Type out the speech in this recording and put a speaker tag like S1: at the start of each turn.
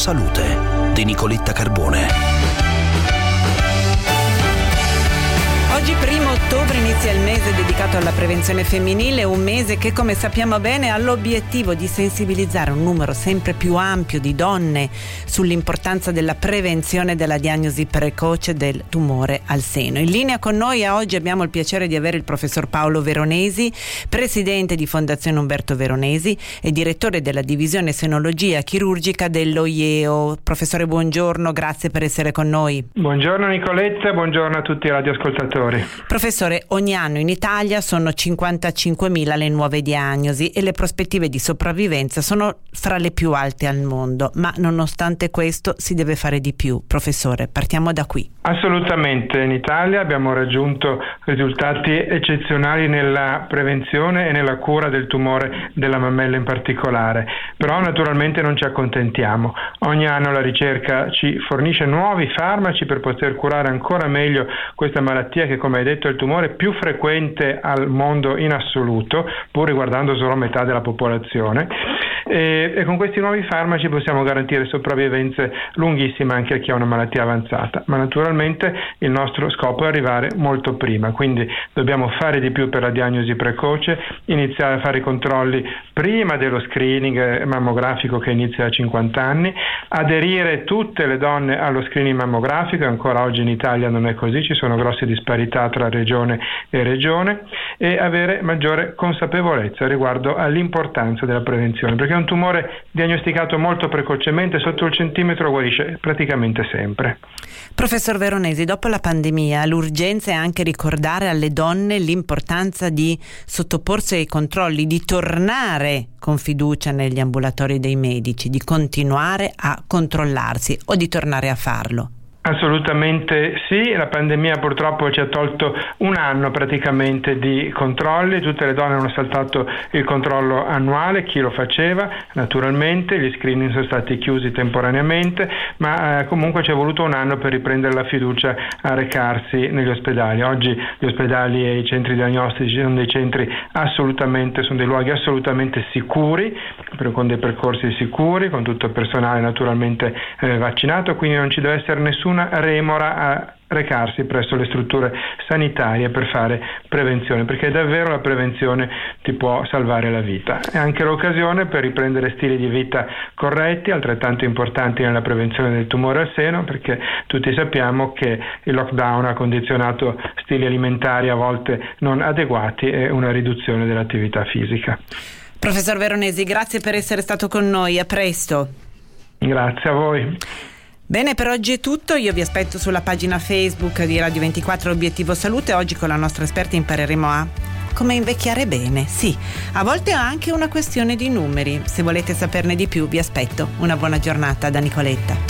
S1: Salute di Nicoletta Carbone.
S2: Oggi primo ottobre inizia il mese dedicato alla prevenzione femminile, un mese che come sappiamo bene ha l'obiettivo di sensibilizzare un numero sempre più ampio di donne sull'importanza della prevenzione della diagnosi precoce del tumore al seno. In linea con noi oggi abbiamo il piacere di avere il professor Paolo Veronesi, presidente di Fondazione Umberto Veronesi e direttore della divisione senologia chirurgica dell'OIEO. Professore, buongiorno, grazie per essere con noi.
S3: Buongiorno Nicoletta, buongiorno a tutti i radioascoltatori
S2: professore. Professore, ogni anno in Italia sono 55.000 le nuove diagnosi e le prospettive di sopravvivenza sono fra le più alte al mondo, ma nonostante questo si deve fare di più. Professore, partiamo da qui.
S3: Assolutamente, in Italia abbiamo raggiunto risultati eccezionali nella prevenzione e nella cura del tumore della mammella in particolare, però naturalmente non ci accontentiamo. Ogni anno la ricerca ci fornisce nuovi farmaci per poter curare ancora meglio questa malattia che come hai detto è il tumore più frequente al mondo in assoluto, pur riguardando solo metà della popolazione. E, e, con questi nuovi farmaci possiamo garantire sopravvivenze lunghissime anche a chi ha una malattia avanzata, ma naturalmente il nostro scopo è arrivare molto prima, quindi dobbiamo fare di più per la diagnosi precoce, iniziare a fare i controlli prima dello screening mammografico che inizia a 50 anni, aderire tutte le donne allo screening mammografico, ancora oggi in Italia non è così, ci sono grosse disparità tra regione e regione e avere maggiore consapevolezza riguardo all'importanza della prevenzione, perché un tumore diagnosticato molto precocemente sotto il centimetro guarisce praticamente sempre.
S2: Professor Veronesi, dopo la pandemia l'urgenza è anche ricordare alle donne l'importanza di sottoporsi ai controlli, di tornare con fiducia negli ambulatori dei medici, di continuare a controllarsi o di tornare a farlo.
S3: Assolutamente sì, la pandemia purtroppo ci ha tolto un anno praticamente di controlli, tutte le donne hanno saltato il controllo annuale, chi lo faceva naturalmente, gli screening sono stati chiusi temporaneamente, ma eh, comunque ci è voluto un anno per riprendere la fiducia a recarsi negli ospedali. Oggi gli ospedali e i centri diagnostici sono dei centri assolutamente, sono dei luoghi assolutamente sicuri, con dei percorsi sicuri, con tutto il personale naturalmente eh, vaccinato, quindi non ci deve essere nessun nessuna remora a recarsi presso le strutture sanitarie per fare prevenzione, perché davvero la prevenzione ti può salvare la vita. È anche l'occasione per riprendere stili di vita corretti, altrettanto importanti nella prevenzione del tumore al seno, perché tutti sappiamo che il lockdown ha condizionato stili alimentari a volte non adeguati e una riduzione dell'attività fisica.
S2: Professor Veronesi, grazie per essere stato con noi, a presto.
S3: Grazie a voi.
S2: Bene, per oggi è tutto. Io vi aspetto sulla pagina Facebook di Radio 24 Obiettivo Salute. Oggi con la nostra esperta impareremo a come invecchiare bene. Sì, a volte è anche una questione di numeri. Se volete saperne di più, vi aspetto. Una buona giornata da Nicoletta.